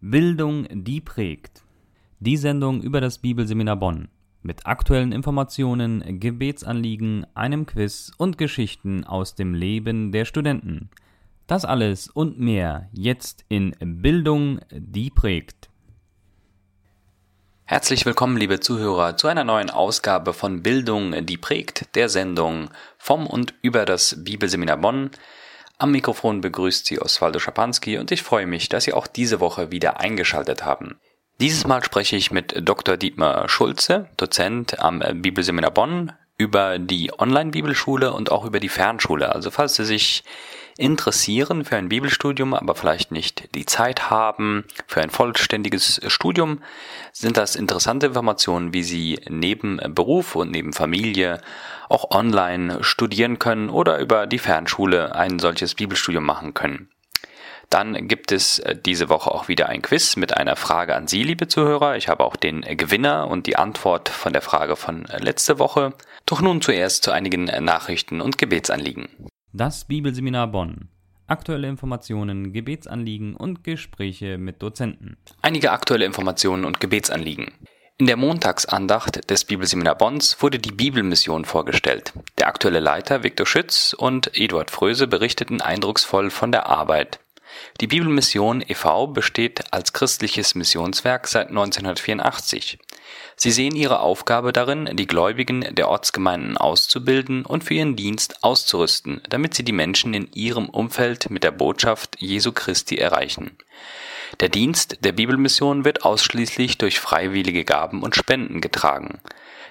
Bildung, die prägt. Die Sendung über das Bibelseminar Bonn. Mit aktuellen Informationen, Gebetsanliegen, einem Quiz und Geschichten aus dem Leben der Studenten. Das alles und mehr jetzt in Bildung, die prägt. Herzlich willkommen, liebe Zuhörer, zu einer neuen Ausgabe von Bildung, die prägt, der Sendung vom und über das Bibelseminar Bonn. Am Mikrofon begrüßt Sie Oswaldo Schapanski und ich freue mich, dass Sie auch diese Woche wieder eingeschaltet haben. Dieses Mal spreche ich mit Dr. Dietmar Schulze, Dozent am Bibelseminar Bonn, über die Online-Bibelschule und auch über die Fernschule. Also falls Sie sich interessieren für ein Bibelstudium, aber vielleicht nicht die Zeit haben für ein vollständiges Studium, sind das interessante Informationen, wie Sie neben Beruf und neben Familie auch online studieren können oder über die Fernschule ein solches Bibelstudium machen können. Dann gibt es diese Woche auch wieder ein Quiz mit einer Frage an Sie, liebe Zuhörer. Ich habe auch den Gewinner und die Antwort von der Frage von letzte Woche. Doch nun zuerst zu einigen Nachrichten und Gebetsanliegen. Das Bibelseminar Bonn. Aktuelle Informationen, Gebetsanliegen und Gespräche mit Dozenten. Einige aktuelle Informationen und Gebetsanliegen. In der Montagsandacht des Bibelseminar Bonns wurde die Bibelmission vorgestellt. Der aktuelle Leiter Viktor Schütz und Eduard Fröse berichteten eindrucksvoll von der Arbeit. Die Bibelmission e.V. besteht als christliches Missionswerk seit 1984. Sie sehen ihre Aufgabe darin, die Gläubigen der Ortsgemeinden auszubilden und für ihren Dienst auszurüsten, damit sie die Menschen in ihrem Umfeld mit der Botschaft Jesu Christi erreichen. Der Dienst der Bibelmission wird ausschließlich durch freiwillige Gaben und Spenden getragen.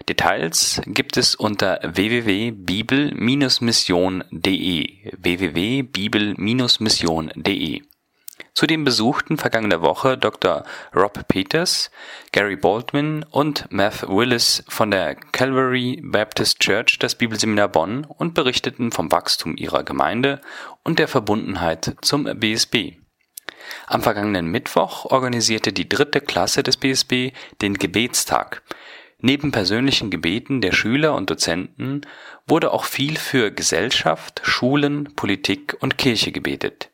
Details gibt es unter www.bibel-mission.de www.bibel-mission.de Zudem besuchten vergangene Woche Dr. Rob Peters, Gary Baldwin und Matt Willis von der Calvary Baptist Church das Bibelseminar Bonn und berichteten vom Wachstum ihrer Gemeinde und der Verbundenheit zum BSB. Am vergangenen Mittwoch organisierte die dritte Klasse des BSB den Gebetstag. Neben persönlichen Gebeten der Schüler und Dozenten wurde auch viel für Gesellschaft, Schulen, Politik und Kirche gebetet.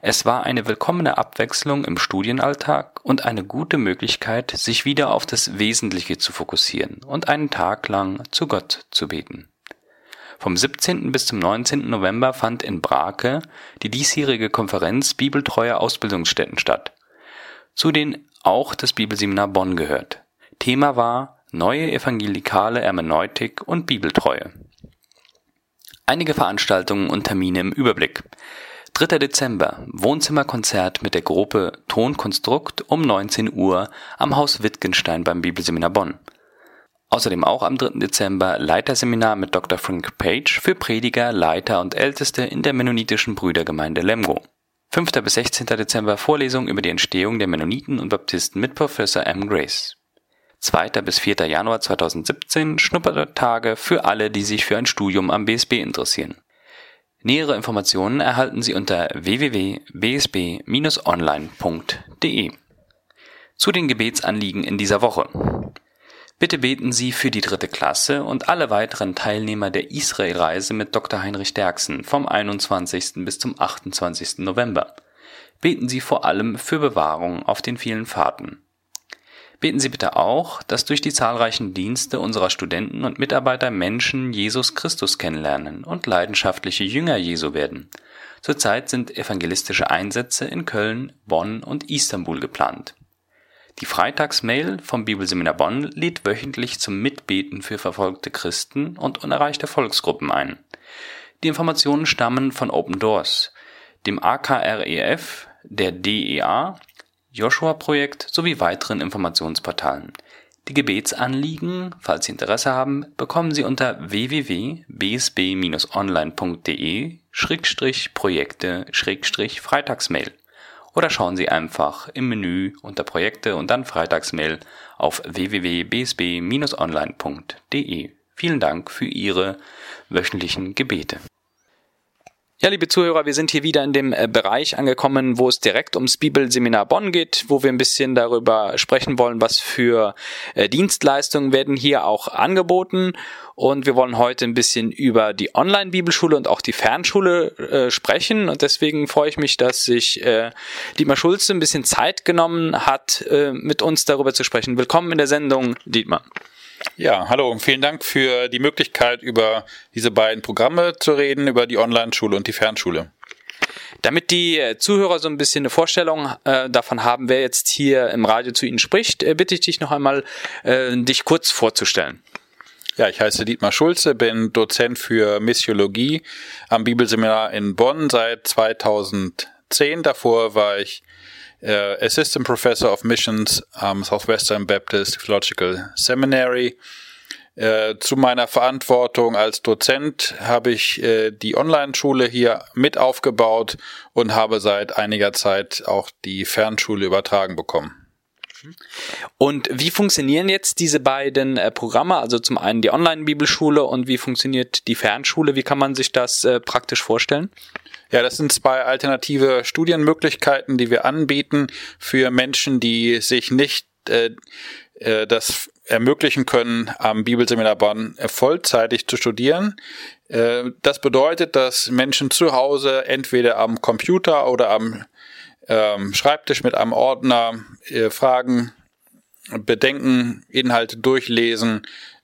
Es war eine willkommene Abwechslung im Studienalltag und eine gute Möglichkeit, sich wieder auf das Wesentliche zu fokussieren und einen Tag lang zu Gott zu beten. Vom 17. bis zum 19. November fand in Brake die diesjährige Konferenz Bibeltreuer Ausbildungsstätten statt, zu denen auch das Bibelseminar Bonn gehört. Thema war Neue evangelikale Hermeneutik und Bibeltreue. Einige Veranstaltungen und Termine im Überblick. 3. Dezember Wohnzimmerkonzert mit der Gruppe Tonkonstrukt um 19 Uhr am Haus Wittgenstein beim Bibelseminar Bonn. Außerdem auch am 3. Dezember Leiterseminar mit Dr. Frank Page für Prediger, Leiter und Älteste in der mennonitischen Brüdergemeinde Lemgo. 5. bis 16. Dezember Vorlesung über die Entstehung der Mennoniten und Baptisten mit Professor M. Grace. 2. bis 4. Januar 2017 Schnuppertage für alle, die sich für ein Studium am BSB interessieren. Nähere Informationen erhalten Sie unter www.bsb-online.de. Zu den Gebetsanliegen in dieser Woche. Bitte beten Sie für die dritte Klasse und alle weiteren Teilnehmer der Israelreise mit Dr. Heinrich Derksen vom 21. bis zum 28. November. Beten Sie vor allem für Bewahrung auf den vielen Fahrten. Beten Sie bitte auch, dass durch die zahlreichen Dienste unserer Studenten und Mitarbeiter Menschen Jesus Christus kennenlernen und leidenschaftliche Jünger Jesu werden. Zurzeit sind evangelistische Einsätze in Köln, Bonn und Istanbul geplant. Die Freitagsmail vom Bibelseminar Bonn lädt wöchentlich zum Mitbeten für verfolgte Christen und unerreichte Volksgruppen ein. Die Informationen stammen von Open Doors, dem AKREF, der DEA Joshua-Projekt sowie weiteren Informationsportalen. Die Gebetsanliegen, falls Sie Interesse haben, bekommen Sie unter www.bsb-online.de-projekte-freitagsmail oder schauen Sie einfach im Menü unter Projekte und dann Freitagsmail auf www.bsb-online.de. Vielen Dank für Ihre wöchentlichen Gebete. Ja, liebe Zuhörer, wir sind hier wieder in dem äh, Bereich angekommen, wo es direkt ums Bibelseminar Bonn geht, wo wir ein bisschen darüber sprechen wollen, was für äh, Dienstleistungen werden hier auch angeboten. Und wir wollen heute ein bisschen über die Online-Bibelschule und auch die Fernschule äh, sprechen. Und deswegen freue ich mich, dass sich äh, Dietmar Schulze ein bisschen Zeit genommen hat, äh, mit uns darüber zu sprechen. Willkommen in der Sendung, Dietmar. Ja, hallo und vielen Dank für die Möglichkeit, über diese beiden Programme zu reden, über die Online-Schule und die Fernschule. Damit die äh, Zuhörer so ein bisschen eine Vorstellung äh, davon haben, wer jetzt hier im Radio zu Ihnen spricht, äh, bitte ich dich noch einmal, äh, dich kurz vorzustellen. Ja, ich heiße Dietmar Schulze, bin Dozent für Missiologie am Bibelseminar in Bonn seit 2010. Davor war ich äh, Assistant Professor of Missions am Southwestern Baptist Theological Seminary. Äh, zu meiner Verantwortung als Dozent habe ich äh, die Online-Schule hier mit aufgebaut und habe seit einiger Zeit auch die Fernschule übertragen bekommen. Und wie funktionieren jetzt diese beiden äh, Programme? Also zum einen die Online-Bibelschule und wie funktioniert die Fernschule? Wie kann man sich das äh, praktisch vorstellen? Ja, das sind zwei alternative Studienmöglichkeiten, die wir anbieten für Menschen, die sich nicht äh, äh, das ermöglichen können, am Bibelseminar Bonn vollzeitig zu studieren. Äh, das bedeutet, dass Menschen zu Hause entweder am Computer oder am ähm, Schreibtisch mit einem Ordner äh, Fragen, Bedenken, Inhalte durchlesen,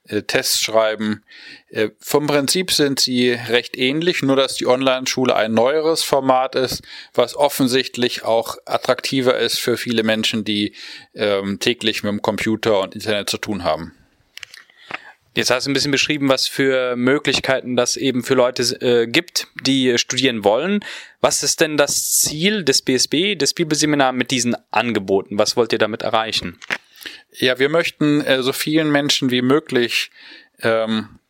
äh, Tests schreiben. Äh, vom Prinzip sind sie recht ähnlich, nur dass die Online-Schule ein neueres Format ist, was offensichtlich auch attraktiver ist für viele Menschen, die ähm, täglich mit dem Computer und Internet zu tun haben. Jetzt hast du ein bisschen beschrieben, was für Möglichkeiten das eben für Leute äh, gibt, die studieren wollen. Was ist denn das Ziel des BSB, des Bibelseminar mit diesen Angeboten? Was wollt ihr damit erreichen? Ja, wir möchten äh, so vielen Menschen wie möglich ähm,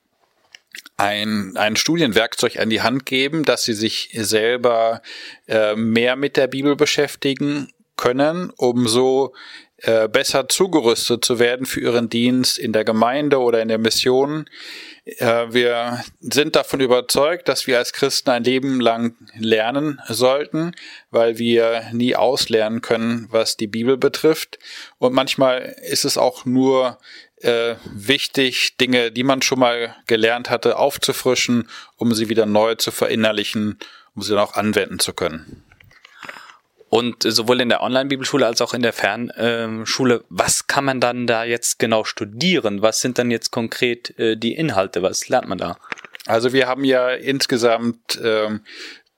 ein, ein Studienwerkzeug an die Hand geben, dass sie sich selber äh, mehr mit der Bibel beschäftigen können, um so äh, besser zugerüstet zu werden für ihren Dienst in der Gemeinde oder in der Mission. Äh, wir sind davon überzeugt, dass wir als Christen ein Leben lang lernen sollten, weil wir nie auslernen können, was die Bibel betrifft. Und manchmal ist es auch nur äh, wichtig, Dinge, die man schon mal gelernt hatte, aufzufrischen, um sie wieder neu zu verinnerlichen, um sie dann auch anwenden zu können. Und sowohl in der Online-Bibelschule als auch in der Fernschule, was kann man dann da jetzt genau studieren? Was sind dann jetzt konkret äh, die Inhalte? Was lernt man da? Also wir haben ja insgesamt ähm,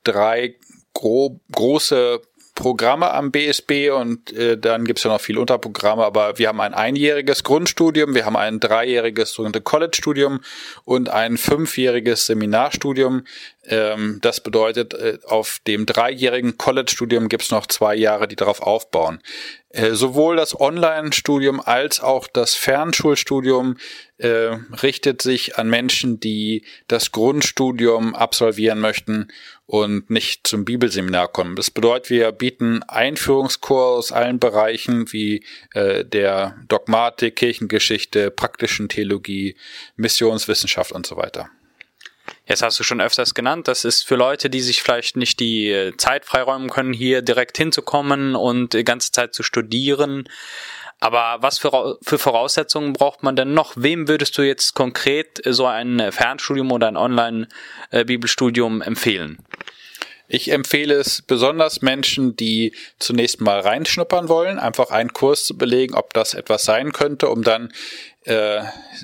drei gro große Programme am BSB und äh, dann gibt's ja noch viele Unterprogramme, aber wir haben ein einjähriges Grundstudium, wir haben ein dreijähriges sogenannte College-Studium und ein fünfjähriges Seminarstudium. Ähm, das bedeutet, äh, auf dem dreijährigen College-Studium gibt's noch zwei Jahre, die darauf aufbauen. Äh, sowohl das Online-Studium als auch das Fernschulstudium äh, richtet sich an Menschen, die das Grundstudium absolvieren möchten und nicht zum Bibelseminar kommen. Das bedeutet, wir bieten Einführungskurs aus allen Bereichen wie äh, der Dogmatik, Kirchengeschichte, praktischen Theologie, Missionswissenschaft und so weiter. Jetzt hast du schon öfters genannt, das ist für Leute, die sich vielleicht nicht die äh, Zeit freiräumen können, hier direkt hinzukommen und die ganze Zeit zu studieren. Aber was für, für Voraussetzungen braucht man denn noch? Wem würdest du jetzt konkret so ein Fernstudium oder ein Online-Bibelstudium empfehlen? Ich empfehle es besonders Menschen, die zunächst mal reinschnuppern wollen, einfach einen Kurs zu belegen, ob das etwas sein könnte, um dann äh,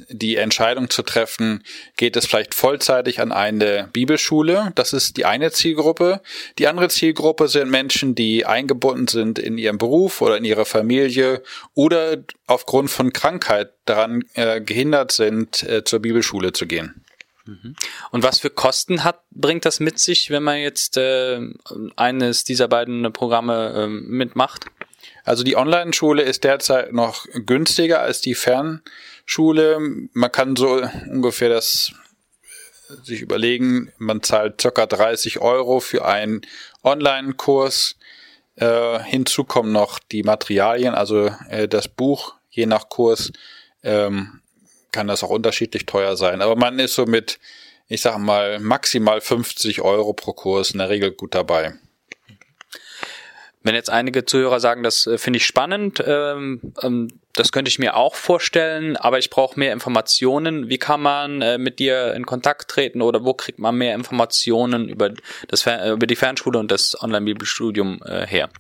die Entscheidung zu treffen, geht es vielleicht vollzeitig an eine Bibelschule. Das ist die eine Zielgruppe. Die andere Zielgruppe sind Menschen, die eingebunden sind in ihrem Beruf oder in ihrer Familie oder aufgrund von Krankheit daran äh, gehindert sind, äh, zur Bibelschule zu gehen. Mhm. Und was für Kosten hat, bringt das mit sich, wenn man jetzt äh, eines dieser beiden Programme äh, mitmacht? Also die Online-Schule ist derzeit noch günstiger als die Fernschule. Man kann so ungefähr das sich überlegen, man zahlt circa 30 Euro für einen Online-Kurs. Äh, hinzu kommen noch die Materialien, also äh, das Buch, je nach Kurs ähm, kann das auch unterschiedlich teuer sein. Aber man ist so mit ich sage mal, maximal 50 Euro pro Kurs in der Regel gut dabei. Wenn jetzt einige Zuhörer sagen, das äh, finde ich spannend, ähm, ähm, das könnte ich mir auch vorstellen, aber ich brauche mehr Informationen. Wie kann man äh, mit dir in Kontakt treten oder wo kriegt man mehr Informationen über, das, äh, über die Fernschule und das Online-Bibelstudium äh, her?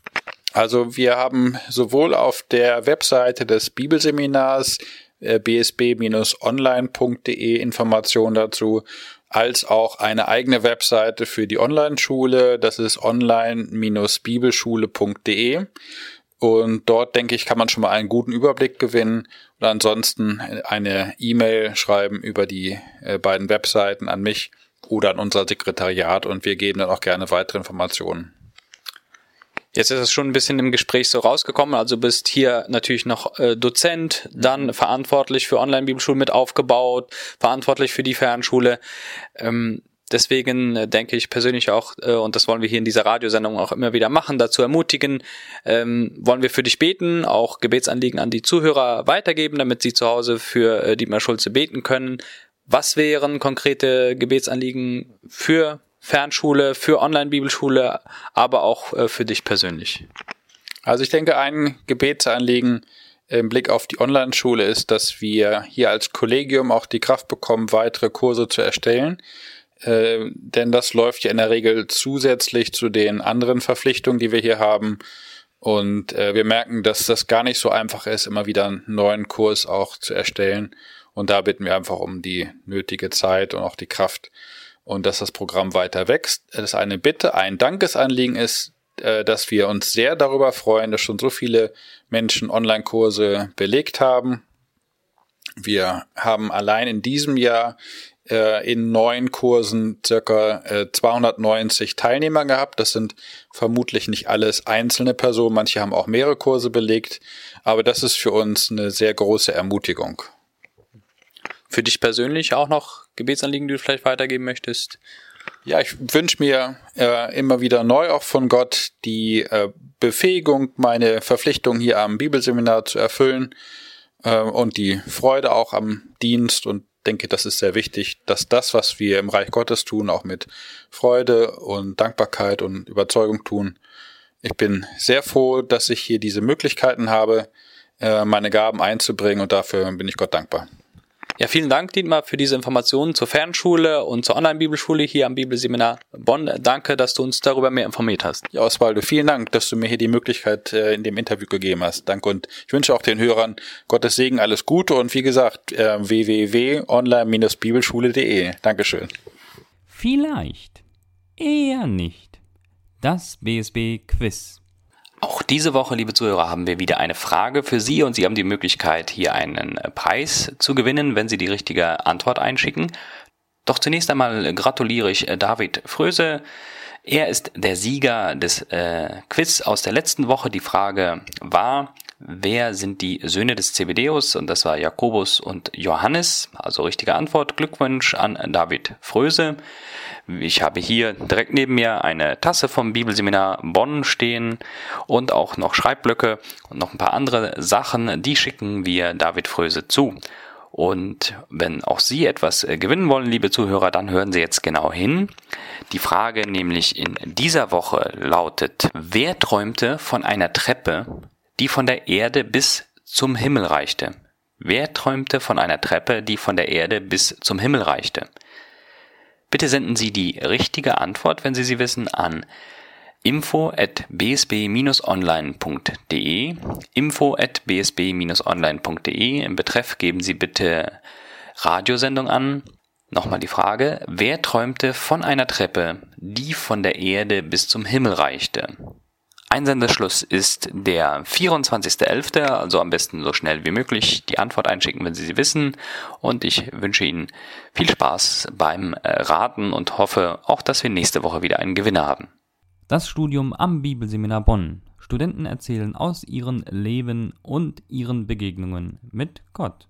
Also wir haben sowohl auf der Webseite des Bibelseminars äh, bsb-online.de Informationen dazu, als auch eine eigene Webseite für die Online-Schule. Das ist online-bibelschule.de. Und dort, denke ich, kann man schon mal einen guten Überblick gewinnen und ansonsten eine E-Mail schreiben über die äh, beiden Webseiten an mich oder an unser Sekretariat und wir geben dann auch gerne weitere Informationen. Jetzt ist es schon ein bisschen im Gespräch so rausgekommen. Also bist hier natürlich noch äh, Dozent, dann verantwortlich für Online-Bibelschulen mit aufgebaut, verantwortlich für die Fernschule. Ähm, deswegen äh, denke ich persönlich auch, äh, und das wollen wir hier in dieser Radiosendung auch immer wieder machen, dazu ermutigen, ähm, wollen wir für dich beten, auch Gebetsanliegen an die Zuhörer weitergeben, damit sie zu Hause für äh, Dietmar Schulze beten können. Was wären konkrete Gebetsanliegen für Fernschule, für Online-Bibelschule, aber auch äh, für dich persönlich? Also ich denke, ein Gebetsanliegen im Blick auf die Online-Schule ist, dass wir hier als Kollegium auch die Kraft bekommen, weitere Kurse zu erstellen. Äh, denn das läuft ja in der Regel zusätzlich zu den anderen Verpflichtungen, die wir hier haben. Und äh, wir merken, dass das gar nicht so einfach ist, immer wieder einen neuen Kurs auch zu erstellen. Und da bitten wir einfach um die nötige Zeit und auch die Kraft, und dass das Programm weiter wächst. Das eine Bitte. Ein Dankesanliegen ist, äh, dass wir uns sehr darüber freuen, dass schon so viele Menschen Online-Kurse belegt haben. Wir haben allein in diesem Jahr äh, in neun Kursen circa 290 äh, Teilnehmer gehabt. Das sind vermutlich nicht alles einzelne Personen, manche haben auch mehrere Kurse belegt, aber das ist für uns eine sehr große Ermutigung. Für dich persönlich auch noch Gebetsanliegen, die du vielleicht weitergeben möchtest? Ja, ich wünsche mir äh, immer wieder neu auch von Gott die äh, Befähigung, meine Verpflichtung hier am Bibelseminar zu erfüllen äh, und die Freude auch am Dienst und denke, das ist sehr wichtig, dass das, was wir im Reich Gottes tun, auch mit Freude und Dankbarkeit und Überzeugung tun. Ich bin sehr froh, dass ich hier diese Möglichkeiten habe, äh, meine Gaben einzubringen und dafür bin ich Gott dankbar. Ja, vielen Dank, Dietmar, für diese Informationen zur Fernschule und zur Online-Bibelschule hier am Bibelseminar Bonn. Danke, dass du uns darüber mehr informiert hast. Ja, Oswaldo, vielen Dank, dass du mir hier die Möglichkeit äh, in dem Interview gegeben hast. Danke und ich wünsche auch den Hörern Gottes Segen, alles Gute und wie gesagt, äh, www.online-bibelschule.de. Dankeschön. Vielleicht, eher nicht. Das BSB Quiz. Auch diese Woche, liebe Zuhörer, haben wir wieder eine Frage für Sie und Sie haben die Möglichkeit, hier einen Preis zu gewinnen, wenn Sie die richtige Antwort einschicken. Doch zunächst einmal gratuliere ich äh, David Fröse. Er ist der Sieger des äh, Quiz aus der letzten Woche. Die Frage war, wer sind die Söhne des Zebedeus? Und das war Jakobus und Johannes. Also richtige Antwort. Glückwunsch an David Fröse. Ich habe hier direkt neben mir eine Tasse vom Bibelseminar Bonn stehen und auch noch Schreibblöcke und noch ein paar andere Sachen. Die schicken wir David Fröse zu. Und wenn auch Sie etwas äh, gewinnen wollen, liebe Zuhörer, dann hören Sie jetzt genau hin. Die Frage nämlich in dieser Woche lautet, wer träumte von einer Treppe, die von der Erde bis zum Himmel reichte? Wer träumte von einer Treppe, die von der Erde bis zum Himmel reichte? Bitte senden Sie die richtige Antwort, wenn Sie sie wissen, an info at bsb-online.de info at bsb-online.de Im Betreff geben Sie bitte Radiosendung an. Nochmal die Frage, wer träumte von einer Treppe, die von der Erde bis zum Himmel reichte? Einsendeschluss ist der 24.11., also am besten so schnell wie möglich die Antwort einschicken, wenn Sie sie wissen. Und ich wünsche Ihnen viel Spaß beim äh, Raten und hoffe auch, dass wir nächste Woche wieder einen Gewinner haben. Das Studium am Bibelseminar Bonn. Studenten erzählen aus ihrem Leben und ihren Begegnungen mit Gott.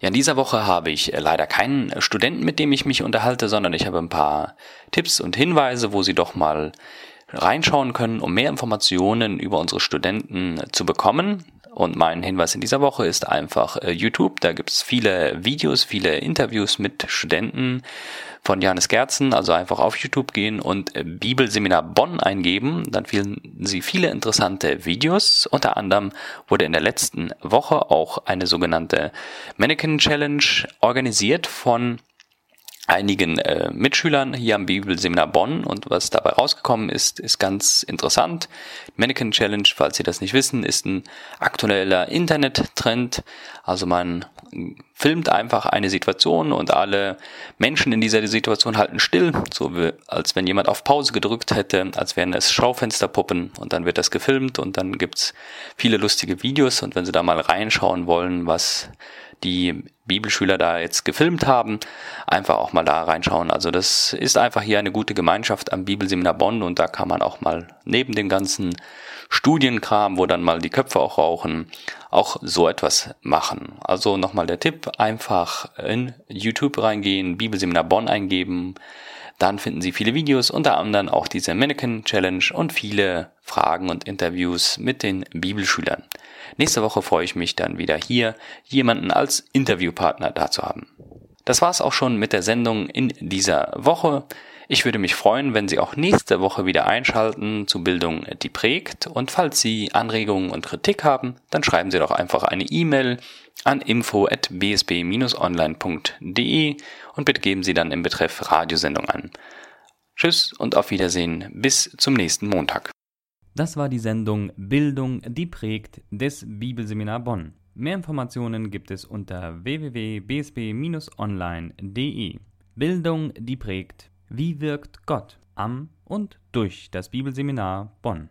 Ja, in dieser Woche habe ich äh, leider keinen Studenten, mit dem ich mich unterhalte, sondern ich habe ein paar Tipps und Hinweise, wo Sie doch mal reinschauen können, um mehr Informationen über unsere Studenten zu bekommen. Und mein Hinweis in dieser Woche ist einfach äh, YouTube. Da gibt es viele Videos, viele Interviews mit Studenten von Johannes Gerzen. Also einfach auf YouTube gehen und äh, Bibelseminar Bonn eingeben. Dann finden Sie viele interessante Videos. Unter anderem wurde in der letzten Woche auch eine sogenannte Mannequin Challenge organisiert von einigen äh, Mitschülern hier am Bibelseminar Bonn und was dabei rausgekommen ist, ist ganz interessant. Mannequin Challenge, falls Sie das nicht wissen, ist ein aktueller Internet-Trend. Also man filmt einfach eine Situation und alle Menschen in dieser Situation halten still, so wie, als wenn jemand auf Pause gedrückt hätte, als wären es Schaufensterpuppen und dann wird das gefilmt und dann gibt's viele lustige Videos und wenn Sie da mal reinschauen wollen, was die Bibelschüler da jetzt gefilmt haben, einfach auch mal da reinschauen. Also das ist einfach hier eine gute Gemeinschaft am Bibelseminar Bonn und da kann man auch mal neben dem ganzen Studienkram, wo dann mal die Köpfe auch rauchen, auch so etwas machen. Also nochmal der Tipp, einfach in YouTube reingehen, Bibelseminar Bonn eingeben, dann finden Sie viele Videos, unter anderem auch diese Mannequin Challenge und viele Fragen und Interviews mit den Bibelschülern. Nächste Woche freue ich mich dann wieder hier, jemanden als Interviewpartner da zu haben. Das war's auch schon mit der Sendung in dieser Woche. Ich würde mich freuen, wenn Sie auch nächste Woche wieder einschalten zu Bildung, die prägt. Und falls Sie Anregungen und Kritik haben, dann schreiben Sie doch einfach eine E-Mail an info@bsb-online.de und bitte geben Sie dann im Betreff Radiosendung an. Tschüss und auf Wiedersehen bis zum nächsten Montag. Das war die Sendung Bildung, die prägt des Bibelseminar Bonn. Mehr Informationen gibt es unter www.bsb-online.de. Bildung, die prägt. Wie wirkt Gott am und durch das Bibelseminar Bonn?